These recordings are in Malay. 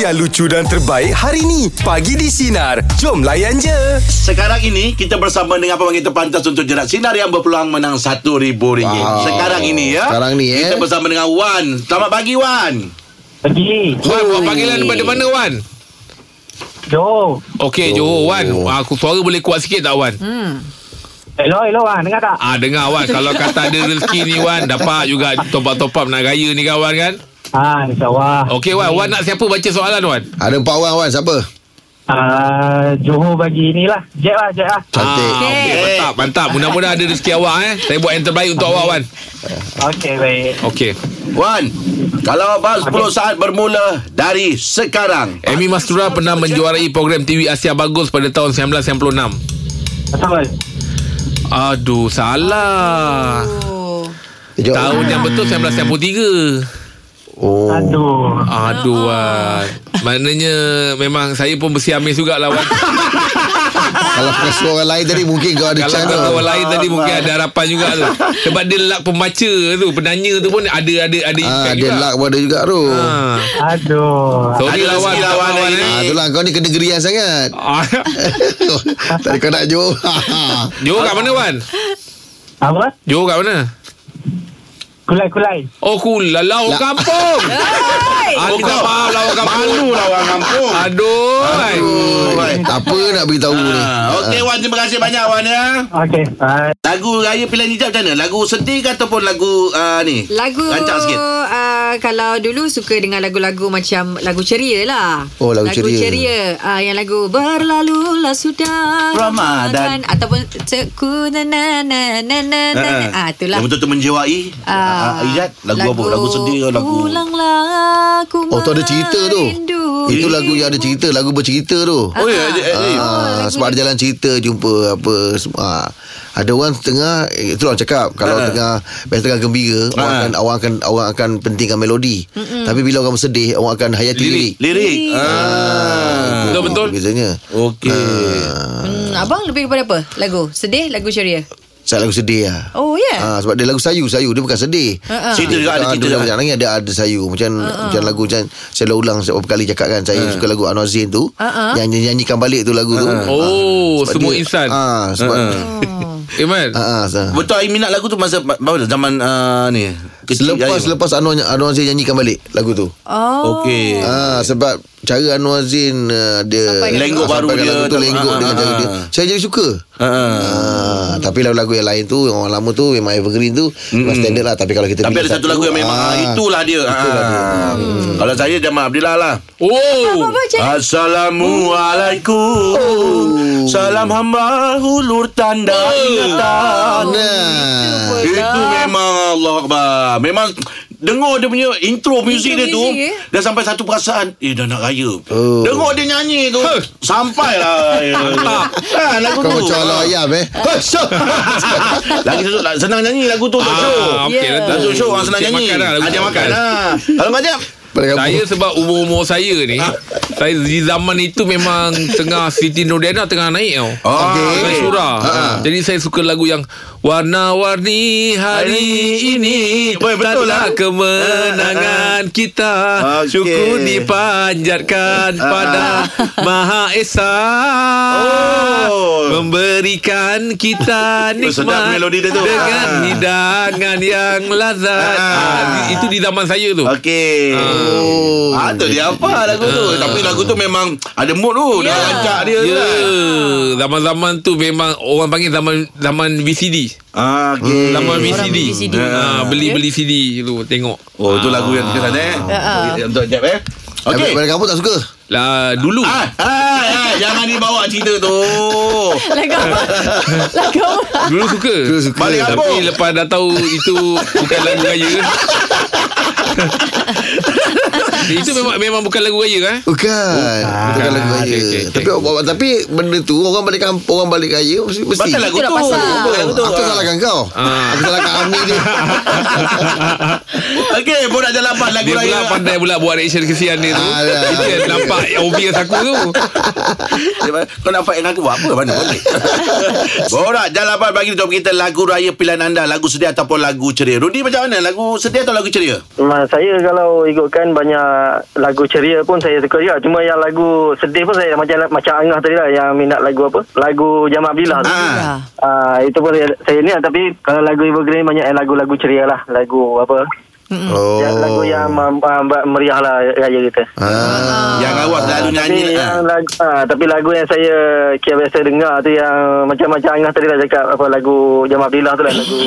yang lucu dan terbaik hari ni. Pagi di Sinar. Jom layan je. Sekarang ini kita bersama dengan pemanggil terpantas untuk jerat sinar yang berpeluang menang RM1,000. Wow. Sekarang ini ya. Sekarang ni, eh. Kita bersama dengan Wan. Selamat pagi Wan. Pergi. Wan, buat panggilan daripada mana Wan? Johor. Okey, Johor Wan. Ah, Aku suara boleh kuat sikit tak Wan? Hello, hello Wan. Dengar tak? Ah dengar Wan Kalau kata ada rezeki ni Wan Dapat juga top up top up nak raya ni kawan kan Ha, insyaAllah. Okey Wan Wan nak siapa baca soalan Wan Ada empat orang Wan Siapa? Uh, Johor bagi ni lah. Jet lah, jet lah. Cantik ah, okay, Mantap mantap Mudah-mudahan ada rezeki awak eh Saya buat yang terbaik untuk awak Wan Okey, baik. Okey Wan. Kalau abang 10 saat bermula dari sekarang. Amy Mastura pernah menjuarai program TV Asia Bagus pada tahun 1996 Betul. Aduh salah Kejap. Tahun yang betul 1993 Oh Aduh. Aduh Wan Maknanya Memang saya pun bersiamis jugalah Kalau kena suara orang lain tadi Mungkin kau ada Kalau chance kau tu orang lain tadi mungkin ada harapan juga tu. Sebab dia luck pembaca tu, penanya tu pun ada ada ada Ah, impact dia juga. luck pun ada juga tu Ha. Aduh. Sorry Ada lawan rezeki lawan lawan lawan eh. Ah, itulah kau ni kena gerian sangat Ah, Tadi kau nak jauh Johor kat mana Wan? Apa? Johor kat mana? Kulai-kulai. Oh lah orang kampung. Ah, kita faham lah orang kampung. Malu lah orang kampung. Aduh. Aduh. Tak apa nak beritahu ni Ah, Okey Wan, terima kasih banyak Wan ya. Okey. Lagu raya pilihan hijab macam mana? Lagu sedih ke ataupun lagu uh, ni? Lagu Rancak sikit. uh, Kalau dulu suka dengan lagu-lagu Macam lagu ceria lah Oh, lagu lagu ceria. ceria uh, Yang lagu Berlalulah sudah Ramadan. Ataupun Teku na na na na na na Ah, itulah Yang betul-betul menjiwai. Ah, Ijat, lagu, apa? Lagu sedih ke lagu? Pulanglah aku Oh tu ada cerita tu merindu. Itu lagu yang ada cerita Lagu bercerita tu Oh ya, eh, eh, eh. Ah, sebab ada jalan cerita jumpa apa semua. Ah, ada orang tengah eh, itu orang cakap kalau Ah. tengah biasa tengah gembira orang Ah. akan orang akan orang akan pentingkan melodi. Tapi bila orang bersedih orang akan hayati lirik. Lirik. Ah. Betul betul. Biasanya. Okey. hmm, Abang lebih kepada apa? Lagu sedih Lagu ceria Saya lagu sedih lah. Oh ya yeah. Ah, sebab dia lagu sayu Sayu dia bukan sedih. Cerita juga ada Ah, cerita dia juga. macam nangis ada ada sayu macam macam lagu macam saya dah ulang beberapa kali cakap kan saya suka lagu Anwar Zain tu Ha-ha. yang nyanyikan balik tu lagu tu Oh, Sebab semua dia- insan. ah sebab Eh man. ah, ah, sa- Betul I minat lagu tu masa mana zaman uh, ni. Kecil Selepas raya. selepas Anwar Anwar Zain nyanyikan balik lagu tu. Oh Okey. Ah sebab cara Anwar Zain uh, dia Lenggok ah, baru dia, lagu tu tak- lenggok ah, dengan ah, cara ah. dia. Saya jadi suka. Ha. Ah, tapi lagu-lagu yang lain tu yang orang lama tu memang evergreen tu memang standard lah tapi kalau kita Tapi ada satu lagu yang memang ah, itulah dia. itulah dia. Ah. Kalau saya Jamal Abdillah lah. Oh. Assalamualaikum. Salam hamba hulur tanda ingatan. Nah. Itu memang Allah Akbar. Memang Dengar dia punya intro muzik dia tu eh? Dah sampai satu perasaan Eh dah nak raya. Oh. Dengar dia nyanyi tu Sampailah ha, Lagu Kau tu. macam ala ayam eh. Lagi sesu- senang nyanyi lagu tu untuk show Ah, okey lah tu. Lagu show orang senang nyanyi. lah, Ajak makan lah. Kalau kamu. Saya sebab umur-umur saya ni Saya di zaman itu memang Tengah Siti Nurdiana tengah naik tau. Oh, Dengan Syura Ha. Jadi saya suka lagu yang Warna-warni hari ini Boy, betul Tanda lah. kemenangan kita Okey. Syukur dipanjatkan pada Maha Esa Oh. Memberikan kita Oh, nikmat melodi dia tu. Dengan Ah. hidangan yang lazat Ah. Ah, di- Itu di zaman saya tu Okey. Oh. Ah, tu dia apa lagu tu. Tapi lagu tu memang ada mood tu. Dah Ya. rancak dia Ya, tu kan. zaman-zaman tu memang orang panggil zaman zaman VCD. Ah, okey. Zaman Orang VCD. beli VCD. Ha, beli-beli CD tu tengok. Oh, tu lagu yang kita sana eh. Untuk jap eh. Okey. Pada kamu tak suka? Lah dulu. Ah, ah, ah, jangan dibawa cerita tu. Lagu apa? Lagu apa? Dulu suka. Dulu suka. Balik Tapi kampung. lepas dah tahu itu bukan lagu raya. itu memang memang bukan lagu raya kan? Bukan. Bukan lagu Ah, raya. okey, okey, okey. Tapi tapi tapi benda tu orang balik kampung, orang balik raya mesti mesti. Pasal lagu tu. pasal. Tu? Aku salahkan kau. Ah. Aku salahkan Ami dia. Okey, borak jalan lapan lagu Dia raya. pula pandai pula buat reaction kesian dia tu. Ah, dah. Itu yang nampak obvious aku tu. Kau nak fight dengan aku buat apa? Mana boleh? borak jalan lapan bagi topik kita lagu raya pilihan anda. Lagu sedih ataupun lagu ceria. Rudi macam mana? Lagu sedih atau lagu ceria? Saya kalau ikutkan banyak lagu ceria pun saya suka juga. Cuma yang lagu sedih pun saya macam macam Angah tadi lah yang minat lagu apa? Lagu Jamal Abdillah tu. Ah. Ah, itu pun saya, saya ni tapi kalau lagu Evergreen banyak yang lagu-lagu ceria lah. Lagu apa? Oh. Yang lagu yang uh, uh, meriah lah raya kita. Ah. Selalu nyanyi Tapi yang lagu, ah, tapi lagu yang saya kira biasa dengar tu yang macam-macam Angah tadi lah cakap apa lagu Jamal Abdillah tu lah lagu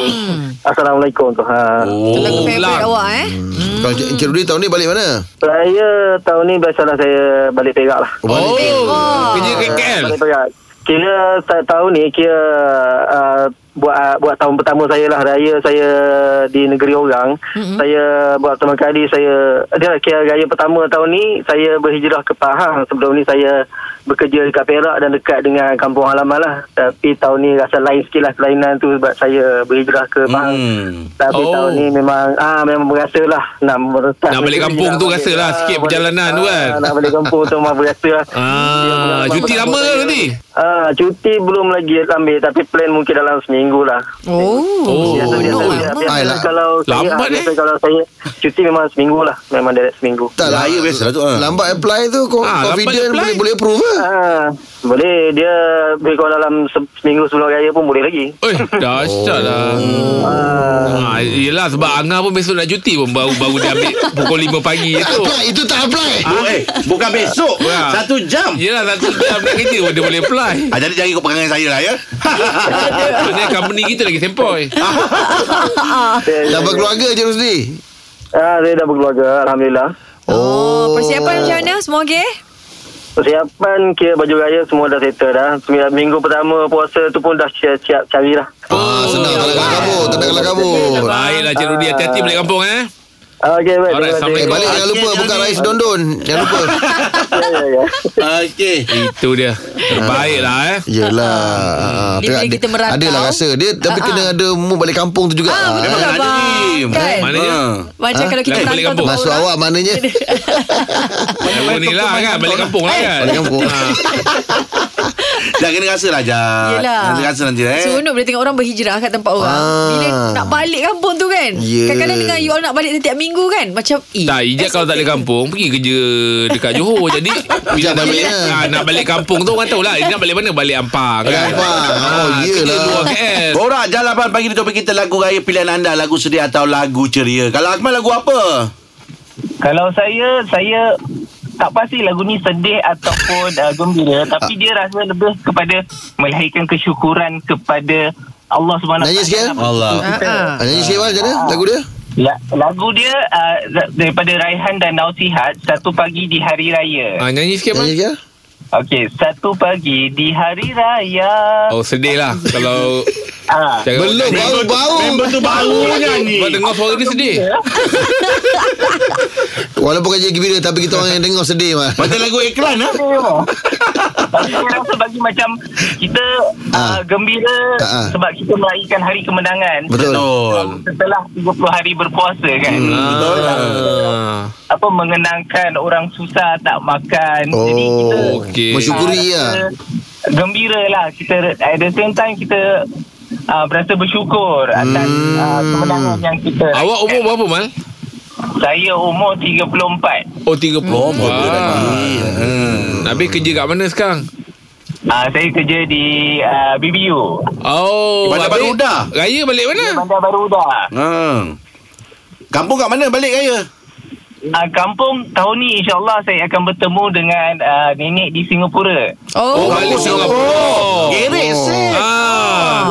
Assalamualaikum tu. Ha. Lagu Oh, favourite lang. awak eh. Hmm. Kalau Encik Rudi tahun ni balik mana? Saya tahun ni biasalah saya balik Perak lah. Oh, balik. Oh, kerja kat KL. Balik Perak. Kira ta- tahun ni kira uh, buat uh, buat tahun pertama saya lah raya saya di negeri orang. Mm-hmm. Saya buat pertama kali saya dia kira raya pertama tahun ni saya berhijrah ke Pahang. Sebelum ni saya bekerja dekat Perak dan dekat dengan kampung halaman lah. Tapi tahun ni rasa lain sikit lah kelainan tu sebab saya berhijrah ke Pahang. Hmm. Tapi Oh. tahun ni memang ah memang berasa lah nak meretas. Nak balik kampung tu rasa lah sikit perjalanan tu kan. Ah, nak balik kampung tu memang berasa lah. Ah, cuti lama ke nanti? Ah, cuti belum lagi ambil tapi plan mungkin dalam seminggu lah. Oh. Oh. biasa, biasa, Oh, biasa, biasa, Ay, lah. kalau saya, Lambat, ah, biasa eh. kalau saya cuti memang seminggu lah. Memang direct seminggu. Tak lah. Raya biasa lah tu, ah. Lambat apply tu kau Ah, lambat confident apply. boleh boleh approve ke? Ah, boleh dia boleh kalau dalam se- seminggu sebelum raya pun boleh lagi. Eh, dahsyat lah. Ah, Ha, yelah sebab Angah pun besok nak cuti pun baru baru dia ambil pukul 5 pagi Tak tu. apply, itu tak apply. Bu- eh, bukan besok. Ah. Satu jam. Yelah satu jam nak kerja dia boleh apply. Ah, jadi jangan ikut perangai saya lah ya. Maksudnya company kita lagi sempoi. Dah berkeluarga je Rusdi. ah, saya dah berkeluarga Alhamdulillah. Oh, persiapan macam mana? Semua okey? Persiapan kira baju raya semua dah settle dah. Sembilan minggu pertama puasa tu pun dah siap-siap cari lah. Ah, senang kalau ya. kabur, tak kalau kabur. Baiklah Cik Rudi hati-hati balik kampung eh. Ah, Okey, baik. Alright. Eh balik jangan lupa buka rais dondon. Jangan lupa. Ya, ya, ya. Okey. Itu dia. Baiklah eh. Yelah ah, Dia bila kita merantau. Adalah rasa Dia tapi kena ada Mu balik kampung tu juga Ah, betul Ah, lah ada ni. Kan? Maknanya Ah. Macam kalau kita Balik merantau kampung. orang. awak maknanya Oh ni lah kan Balik kampung lah kan Balik kampung. Ah. Dah kena rasa lah Jad. Yelah Kena rasa nanti eh. Seronok bila tengok orang berhijrah kat tempat orang Ah. Bila nak balik kampung tu kan Ya. Kadang-kadang dengan you all nak balik setiap minggu kan Macam eh, Tak Ijat kalau tak ada kampung Pergi kerja Dekat Johor Jadi Bila nak balik balik, ah, Nak balik kampung tu Orang tahulah Dia nak balik mana Balik Ampang Balik kan Ampang. Oh, Ah, luar KL Borak jalapan pagi di topik kita lagu raya pilihan anda lagu sedih atau lagu ceria. Kalau Akmal lagu apa? Kalau saya Saya tak pasti lagu ni sedih ataupun uh, gembira tapi dia rasa lebih kepada melahirkan kesyukuran kepada Allah Subhanahu Nyanyi sikit, Allah. Ah, ah. ah, Nyanyi sikit Wan Macam mana lagu dia La, lagu dia uh, daripada Raihan dan Nausihat satu pagi di hari raya. ah, Nyanyi sikit Nyanyi sikit Okey, satu pagi di hari raya. Oh sedih lah Kalau Ah. Belum Baru-baru Member tu baru nyanyi. Sebab dengar suara dia sedih Walaupun kerja gembira Tapi kita orang yang dengar sedih mah. Macam lagu iklan ha? Tapi saya rasa bagi macam kita Ah. uh, gembira Ah, ah. sebab kita meraihkan hari kemenangan. Betul Betul. Setelah 30 hari berpuasa kan. Betul. ah. Apa mengenangkan orang susah tak makan. Jadi kita Oh Okey. Mensyukuri ah, lah rasa Gembira lah kita at the same time kita uh, berasa bersyukur atas Hmm. uh, kemenangan yang kita Awak umur berapa Mal? Saya umur 34 Oh 30 Oh, Wah. lagi. Hmm. Habis kerja kat mana sekarang? uh, Saya kerja di uh, BBU Oh Bandar Baru Udah. Raya balik mana? Bandar Baru Udah Ha. Kampung kat mana balik raya? uh, Kampung tahun ni insyaAllah saya akan bertemu dengan uh, nenek di Singapura Oh, Oh, balik Singapura Gerik Oh. sih. Ah.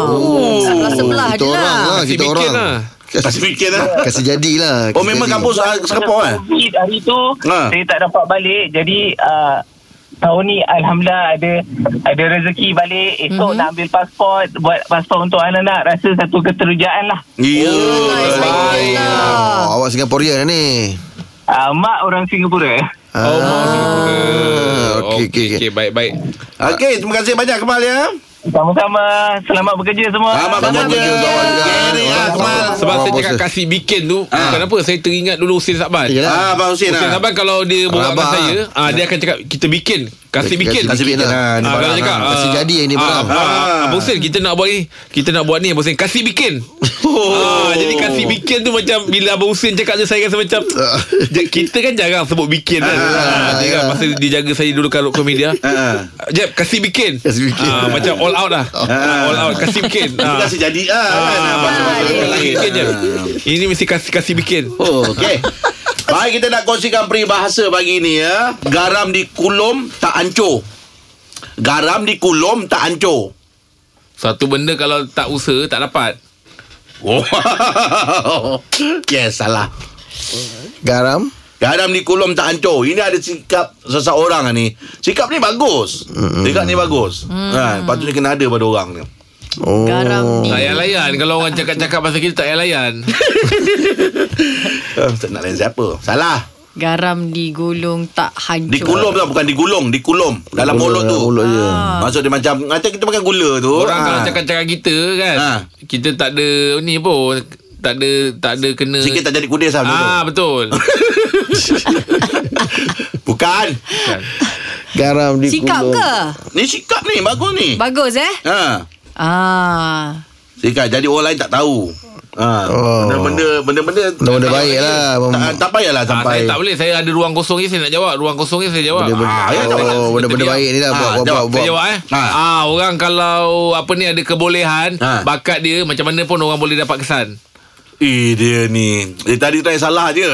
Sebelah-sebelah Kita je orang lah lah Kita bikin orang lah. Kasih fikir lah. Kasih jadilah Oh memang kampung Singapura eh? COVID hari tu Ha. Saya tak dapat balik Jadi uh, Tahun ni Alhamdulillah ada Ada rezeki balik Esok Mhm. nak ambil pasport Buat pasport untuk anak-anak Rasa satu keterujaan lah Ya. Baik. oh, Awak Singaporean ni uh, Mak orang Singapura Oh, mau Singapura. Ah, Okey okey Okey, okey. okey, baik baik. Okey, terima kasih banyak Kemal ya. Sama-sama. Selamat bekerja semua. Selamat Selamat bekerja. bekerja, kawan juga. Gary, ah, Kemal. Sebab Oh, saya cakap kasih bikin tu Ah. Kenapa Saya teringat dulu Hussein Sabban Yalah. Ah, Abang Hussein Hussein ah. Sabban kalau dia berbual dengan Rabak, saya ah, Dia akan cakap Kita bikin Kasih bikin Kasih bikin lah. ni Ah, barang, kalau cakap ah. Kasih jadi yang ah, Ah. Abang Hussein kita nak buat ni Kita nak buat ni Abang Hussein Kasih bikin Oh. ah, Jadi kasih bikin tu macam Bila Abang Hussein cakap tu Saya rasa macam Kita kan jarang sebut bikin kan Ah, ah, Dia kan ya. masa dia jaga saya dulu Kat komedia Ah. Jeb kasih bikin Kasih bikin. ah, Macam all out lah ah, All out Kasih bikin Itu kasih jadi ah, kan. Ah, Abang- bikin je. Ini mesti kasih kasih bikin. Oh, okey. Baik, kita nak kongsikan peribahasa pagi ni ya. Garam di kulum tak hancur. Garam di kulum tak hancur. Satu benda kalau tak usaha tak dapat. Oh. yes, salah. Garam Garam di kulum tak hancur. Ini ada sikap seseorang ni. Sikap ni bagus. Sikap ni bagus. Ha, patutnya kena ada pada orang ni. Oh Garam ni. Tak payah layan. Kalau orang cakap-cakap pasal kita tak payah layan. Tak nak lain siapa? Salah. Garam digulung tak hancur. Dikulum tau bukan digulung, dikulum dalam mulut tu. Mulut je Maksud dia macam Macam kita makan gula tu Orang Ah. kalau cakap-cakap kita kan. Ha. Kita tak ada ni pun. Tak ada tak ada kena. Sikit tak jadi kudis lah Ah betul. Bukan Garam di Sikap kulung. ke? Ni sikap ni Bagus ni Bagus eh? ha. Ah. Sikap jadi orang lain tak tahu ha. Oh. Benda-benda Benda-benda Benda-benda baik lah tak, tak payahlah Ah, sampai saya tak boleh Saya ada ruang kosong ni Saya nak jawab Ruang kosong ni saya jawab Benda-benda Ah, ya, jawab. Oh benda-benda baik ni lah Ah, Buat buat jawab. buat Saya buat jawab eh Ha. ah, Orang kalau Apa ni ada kebolehan Ha. Bakat dia Macam mana pun orang boleh dapat kesan Eh dia ni Dia tadi try salah je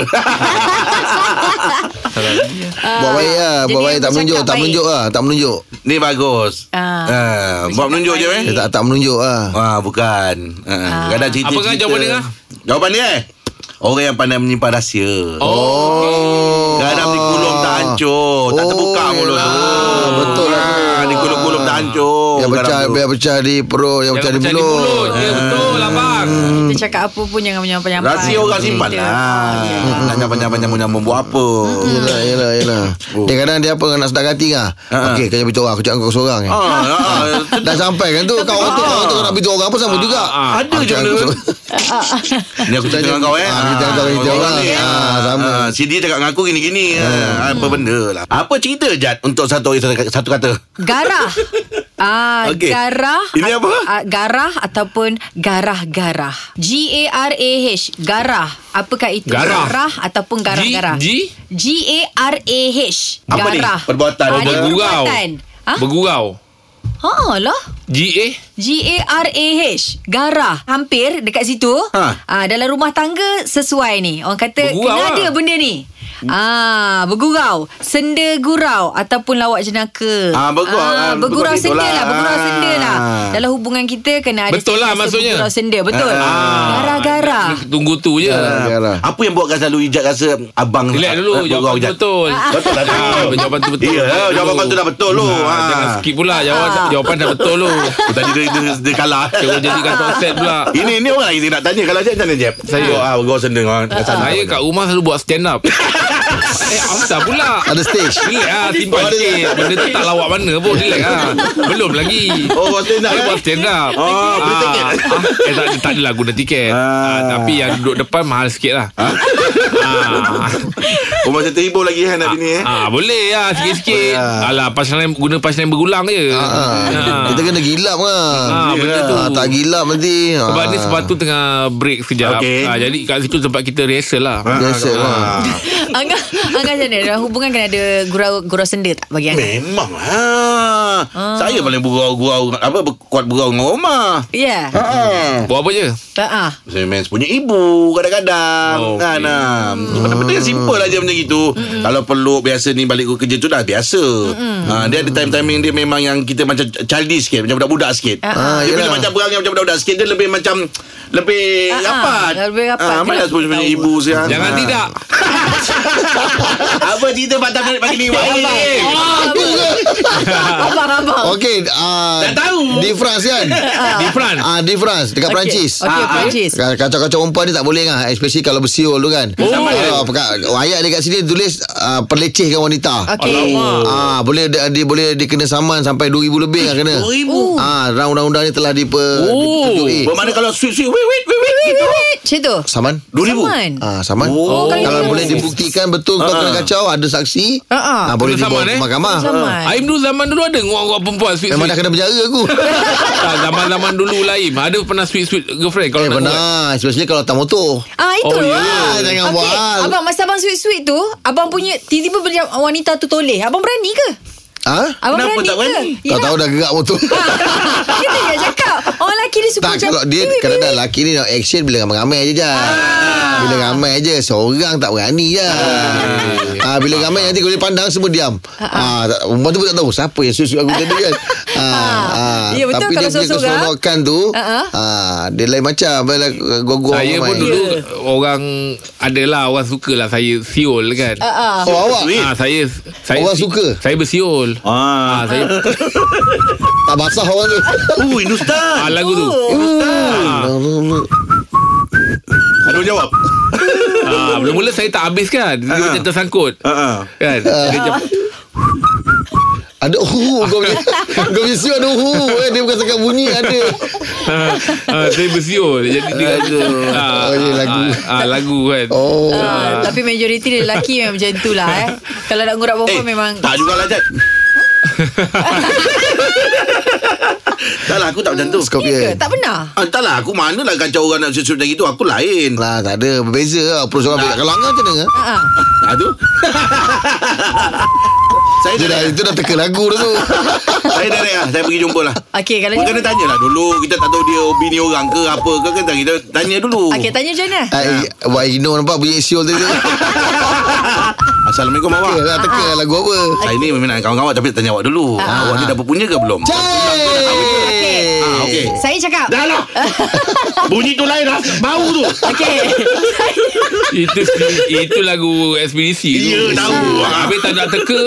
Buat baik lah Buat baik tak menunjuk Tak menunjuk lah Tak menunjuk Ni bagus Ah. ha. Buat menunjuk je eh tak tak menunjuk lah Ah, bukan. Ha. Kadang cerita Apa kan jawapan dia? Jawapan dia eh? Orang yang pandai menyimpan rahsia. Oh Garam di kulum tak hancur. Tak Oh, terbuka mulut tu. Betul lah tu. Ah, Di kulum-kulum tak hancur. Yang pecah garam tu. Biar pecah di perut Yang pecah Jangan di pecah di mulut mulut Ya betul lah bang Kita cakap apa pun jangan menyampai-nyampai. Rahsia orang simpan Kita. lah. Nak nyampan-nyampan nyambung buat apa. Yelah yelah yelah Oh. Dia kadang dia apa Nak sedar hati kan Ha. Okey kau beritahu orang Aku cakap kau seorang Ah, ah, Dah sampai kan tu Kawan tu Kawan tu nak beritahu orang Apa sama juga ah. Ada je cakap. Ni aku cerita dengan kau eh. Ah, kita cakap dengan orang. Ah, sama. Ah, Si dia cakap dengan aku gini-gini. Ah, Apa benda lah. Apa cerita Jad untuk satu satu, satu kata? Garah. Ah, Okey. garah. Ini apa? Ah, garah ataupun garah-garah. G A R A H. Garah. Apakah itu? Garah. ataupun garah-garah. G? G A R A H. Apa ni? garah. Perbuatan. Ah, dia Bergurau perbuatan. Ha? Bergurau Ha lah. G-A G A R A H Garah Hampir dekat situ Ha. ah, Dalam rumah tangga Sesuai ni Orang kata Bergurau Kena lah. ada benda ni Ah, bergurau, senda gurau ataupun lawak jenaka. Ah, bergurau, ah, bergurau betul senda lah. lah, bergurau Ah. senda lah. Dalam hubungan kita kena ada Betul lah maksudnya. Bergurau senda, betul. Ah. Gara-gara. Tunggu tu je Ah, garah. Apa yang buatkan selalu Ijat rasa abang Relax dulu eh, Jawapan bergurau tu betul Betul lah tu. Ah, Jawapan tu betul Ya, jawapan kau tu dah betul lu. Ah, Ah. Jangan skip pula Jawapan, jawapan dah betul lu Tadi dia, dia, dia kalah. Terus jadikan pula Ini ni orang lagi nak tanya kalau macam mana Jeb? Saya. ah bergurau orang. Saya kat rumah selalu buat stand up Eh asal pula Ada stage Relax lah Simpan Oh, sikit Benda tu tak lawak mana pun Relax lah Belum lagi Oh, buat stand up, eh? buat stand up Oh, beli tiket. ah, Eh tak, tak adalah guna tiket Ah. ah. Tapi yang duduk depan Mahal sikit lah ah. Oh macam terhibur lagi kan nak bini eh. Ah, boleh lah sikit-sikit. Ah. Alah, punchline guna punchline bergulang je. Ah, Ah. Kita kena gilap kan Ah, benda tu. Ah, Tak gilap nanti Sebab ah. ni sebab tu tengah break sekejap. Ah, jadi kat situ tempat kita rehearsal lah. Biasa lah Angga, Angga macam mana? Dalam hubungan kena ada gurau, gurau senda tak bagi Angga? Memang lah. Saya paling bergurau-gurau apa kuat bergurau dengan rumah. Ya. Ha. Buat apa je? Tak ah. Saya main punya ibu kadang-kadang Oh, kan okay. Benda-benda yang simple aja macam itu Mm-mm. Kalau peluk biasa ni balik kerja tu dah biasa ha, Dia ada time-timing dia memang yang kita macam childish sikit Macam budak-budak sikit Ah, Dia bila macam perangai macam budak-budak sikit Dia lebih macam Lebih Ah, ah, rapat lebih rapat. Ah, Mana sebut punya ibu sekarang Jangan Ah. tidak. Apa cerita patah balik pagi ni Baik Abang abang Okey, uh, Tak tahu. Di France kan? Di France. Ah, di France dekat Perancis. Okey Ah. Perancis Kacau-kacau perempuan ni tak boleh lah Especially kalau bersiul tu kan Oh. Pekat, Ayat dia kat sini tulis uh, Perlecehkan wanita Okey Ah, boleh dia, dia boleh dikena saman sampai 2000 lebih lah kena. 2000 Ah, round undang-undang ni telah diper Oh. dipersetujui. Bermakna kalau sweet-sweet Wait wait wait wait gitu Macam tu Saman? 2000 Saman Ah, saman. Oh. kalau kalau boleh gitu. dibuktikan betul kau Ah. kena kacau, ada saksi. Ah, ah. Ah, boleh Kena dibawa saman, ke eh? mahkamah. Aim dulu zaman dulu ada Ngorang-ngorang perempuan sweet Memang dah kena penjara aku. tak, Zaman-zaman dulu Laim Ada pernah sweet sweet girlfriend Kalau eh, buat. benar. Especially kalau tak motor. Ah itu Oh, lah. Ah, jangan Okey, bual. Abang masa abang sweet-sweet tu Abang punya Tiba-tiba wanita tu toleh Abang berani ke? Ha? Abang Kenapa berani tak ke? berani? Kau tahu dah gerak motor. Kita je cakap Orang lelaki dia suka Tak macam kalau dia kadang-kadang lelaki ni nak action bila ramai-ramai je je. Ah. Bila ramai je seorang tak berani je. Ah bila ramai nanti kau boleh pandang semua diam. Ah tak- perempuan tu pun tak tahu siapa yang susu aku tadi kan. Ah, ah Ya, betul tapi kalau dia punya keseronokan tu Ah, ah. ah dia lain macam bila gogong Saya pun dulu Ya. Orang Adalah orang suka lah Saya siul kan Ah, ah. Oh awak. Ah, saya, saya Orang suka? Saya bersiul Ah. ah, saya, tak basah orang tu. Uh Hindustan ah, Lagu tu ah, Ada orang jawab ah, Mula-mula saya tak habis kan Dia Ah. macam tersangkut Ah, ah. Kan Dia macam Ada uhu kau punya kau punya siu ada uhu eh, dia bukan sekat bunyi ada. ah, ah, Saya bersiul Jadi dia ah, Oh, ya, lagu. ah, ah, Lagu kan Oh. Ah, tapi majoriti dia lelaki memang macam tu lah eh. Kalau nak ngurak perempuan Eh memang Tak jugalah Jad Tak lah aku tak macam tu. Ya ke? Scorpion. Tak pernah? Ah, tak lah aku mana lah kacau orang nak sesuatu macam itu? Aku lain. Lah tak ada. Berbeza lah. Approach orang Tak. Kalau Angah macam mana? Ah, ah. Ah tu. Saya Dia dah, itu dah teka lagu dah tu. Saya dah lah. Saya pergi jumpa lah. Okey kalau Kena tanya lah dulu. Kita tak tahu dia bini orang ke apa ke kan? Kita tanya dulu. Okey tanya macam mana? Ah, Wah Ino nampak? Bunyi siul tadi tu. Assalamualaikum awak. Teka lah teka lah lagu apa? Saya ni memang nak kawan-kawan Tapi tanya awak dulu. Awak ni dah berpunya ke belum? Cik. Saya cakap. Dah lah. Bunyi tu lain lah. Bau tu. Okey. Itu itu lagu ekspedisi tu. Ya, tahu. Ah, Habis tak nak teka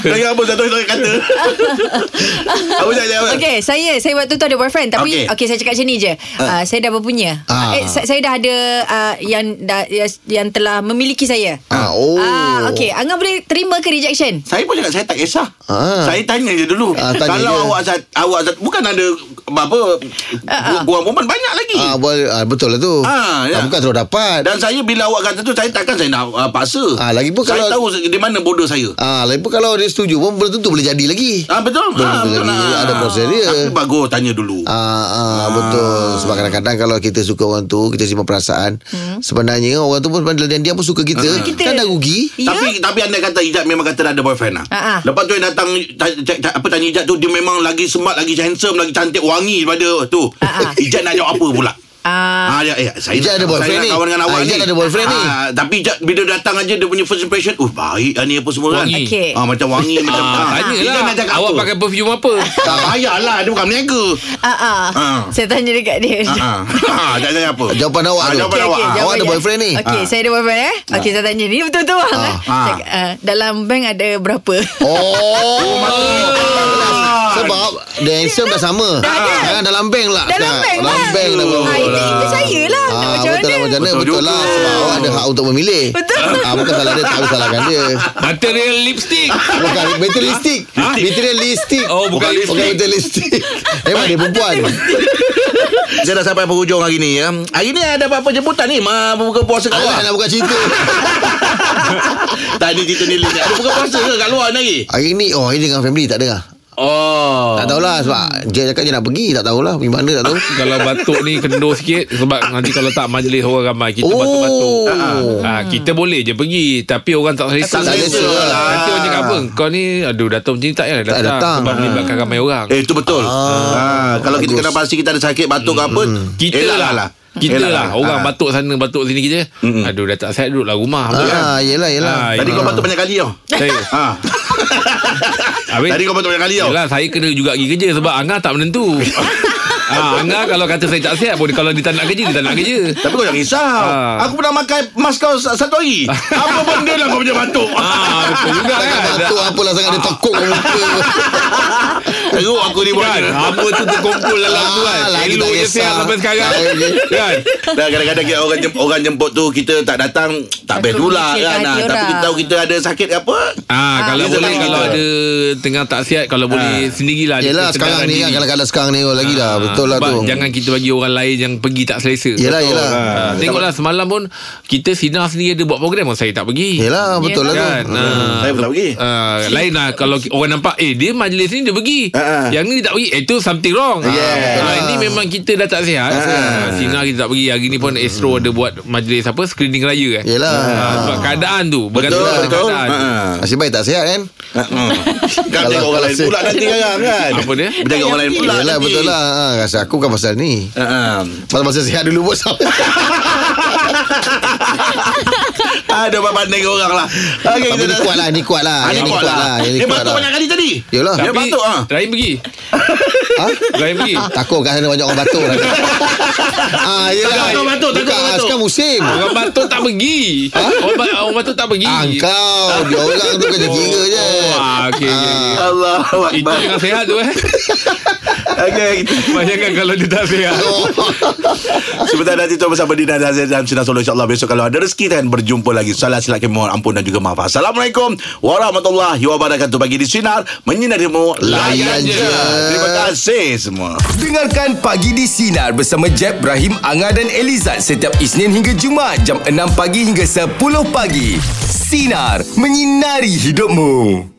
Tanya apa Satu satu kata Apa saja apa Okey, saya saya waktu tu ada boyfriend tapi Okey. okay, saya cakap macam ni je. Uh, saya dah berpunya. Ah. Eh saya, saya dah ada uh, yang dah yang telah memiliki saya. Ah, oh. Ah, okey, Angah boleh terima ke rejection? Saya pun cakap Saya tak kisah Ah. Saya tanya je dulu Ah, tanya Kalau je. awak zat- Awak zat- Bukan ada Apa Ah, ah. Buang perempuan banyak lagi Ah, ah, betul lah tu Ah, ya. Bukan terus dapat Dan saya bila awak kata tu Saya takkan saya nak uh, paksa Ah, lagipun Saya kalau- tahu di mana border saya Ah, lagi pun kalau dia setuju pun belum tentu boleh jadi lagi. Ah betul. Betul, ah, betul betul lagi. lah. Ada proses dia. Tapi bagus tanya dulu. Ah, ah, betul. Sebab kadang-kadang kalau kita suka orang tu, kita simpan perasaan. Hmm. Sebenarnya orang tu pun sebenarnya dia pun suka kita. Kita. Kan dah rugi. Ya? Tapi tapi anda kata Ijat memang kata dah ada boyfriend lah. Ah, ah. Lepas tu yang datang ta- ta- ta- apa tanya Ijat tu dia memang lagi smart, lagi handsome, lagi cantik, wangi daripada tu. Ah, ah. Ijat nak jawab apa pula? Ah, Ah, ya, eh, saya Ijat nak, ada boyfriend saya ni. kawan dengan awak Ah, Ijat ni. ada boyfriend ni. Ah, tapi Ijat bila datang aja dia punya first impression, oh baik lah ni apa semua kan. Wangi. Okey. Ah, macam wangi macam ah, Tanya Ijat lah nak cakap Awak apa? pakai perfume apa tak payahlah dia bukan meniaga. ah, ah. Ah. Saya tanya dekat dia. Ah, ah. tak tanya apa. Jawapan awak Ah, tu. jawapan Okey, awak. okey, Ah. Awak ada boyfriend ni? Okey, Ah. saya ada boyfriend eh. Okey, saya tanya ni betul-betul bang. eh? Ah. Cakap, ah, dalam bank ada berapa? Oh, sebab dia handsome dah sama. Dah ada. Jangan dalam bank lah. Dalam Dah- bank Dalam bank dah Ah, berapa itu, lah. itu saya lah. Ah, macam betul lah mana? macam mana Betul lah Sebab awak ada hak untuk memilih Betul. ah, Bukan salah dia Tak salahkan dia Material lipstick Bukan materialistik Materialistik Oh, bukan Bukan lipstick. materialistik Memang dia perempuan Kita dah sampai penghujung hari ni ya. Hari ni ada apa-apa jemputan ni? Ma buka puasa kat Alah luar. nak buka cerita tak ada cerita ni. Ada buka puasa ke kat luar ni lagi? Hari ni Oh ini dengan family tak dengar Oh. Tak tahulah Sebab Dia cakap dia nak pergi Tak tahulah. Pergi mana tak tahu. Kalau batuk ni kendor sikit Sebab nanti kalau tak majlis orang ramai Kita batuk-batuk. Oh ha, Kita boleh je pergi Tapi orang tak selesa Tak selesa lah. Nanti orang cakap apa Kau ni Aduh datang macam ni tak payah datang, datang. Sebab melibatkan ramai orang. Eh itu betul. Ah, kalau kita bagus. kena pasti kita ada sakit batuk ke apa, Kita elak lah. Kita Elak lah Orang Ah. batuk sana Batuk sini kita Aduh dah tak sihat Duduklah rumah. Kan? Ah, yelah yelah. Ah, Tadi kau batuk banyak kali tau. Saya. Ha. Habis Tadi kau batuk banyak kali tau. Yelah saya kena juga pergi kerja Sebab Angah tak menentu Ah, Angah kalau kata saya tak sihat pun Kalau dia tak nak kerja Dia tak nak kerja. Tapi kau jangan risau. Ah. Aku pernah makan Mas kau sa- satu hari. Apa benda lah kau punya batuk? Ah, betul juga kan? Batuk apalah sangat dia tekuk kat muka. Teruk aku ni Kan? buat Hama tu terkumpul dalam tu kan? Ah, lagi Elok tak je kisah. sihat sampai sekarang. Kan? Dan kadang-kadang kita orang jemput, orang jemput tu kita tak datang tak best pula mengecewakan kan. Ah, tapi kita tahu kita ada sakit ke apa. Ah, kalau boleh kalau kita. ada tengah tak sihat kalau boleh sendirilah Yelah dia sekarang ni kan. Kadang-kadang sekarang ni Lagi dah Ah, Betul lah sebab tu Jangan kita bagi orang lain yang pergi tak selesa. Yelah yelah Ah, tengoklah semalam pun kita sinar sendiri ada buat program saya tak pergi. Yelah betul lah tu Kan. Ah, Saya pun tak pergi. Ah, lain lah kalau orang nampak eh dia majlis ni dia pergi. Ah. Yang ni dia tak pergi. Eh tu something wrong. Yeah. Kalau ini memang kita dah tak sihat. Ah, sinar kita tak pergi. Hari ni pun Astro ada buat majlis apa screening raya kan. Yelah Ah, sebab keadaan tu Betul, pada betul. Ha. Nasib baik tak sihat kan Ha. Kan tengok orang lain pula nanti sekarang kan. Apa dia? Berjaga orang lain pula. Yelah betul lah ha, Rasa aku kan pasal ni Ha, ha. Pasal-pasal sihat dulu bos Ada apa pandai ke orang lah. Okey Tapi ni kuat lah Ni kuat lah Ah, Yang ni ni kuat lah. Yang ni Dia batuk lah banyak kali tadi. Yelah Dia batuk ah. Rahim pergi. Ha? Rahim pergi. Takut kan sana banyak orang batuk Ah, yelah. Takut orang batuk, takut orang batuk. Sekarang musim Orang batuk tak pergi. Orang, ba- orang batuk tak pergi. Ah, kau Dia orang tu kerja kira je Oh, ah, okey, okey, okey. Allah Itu yang sihat tu eh. Kita Bayangkan kalau dia tak sihat. Sebentar nanti tu bersama Dina dan Zaid dalam Sinar Solo InsyaAllah besok kalau ada rezeki dan berjumpa lagi Salah silakan mohon ampun dan juga maaf Assalamualaikum Warahmatullahi Wabarakatuh Bagi di Sinar Menyinarimu Layan je. Terima kasih semua Dengarkan Pagi di Sinar bersama Jeb, Ibrahim, Anga dan Elizad setiap Isnin hingga Jumaat jam 6 pagi hingga 10 pagi. Sinar. Menyinari hidupmu.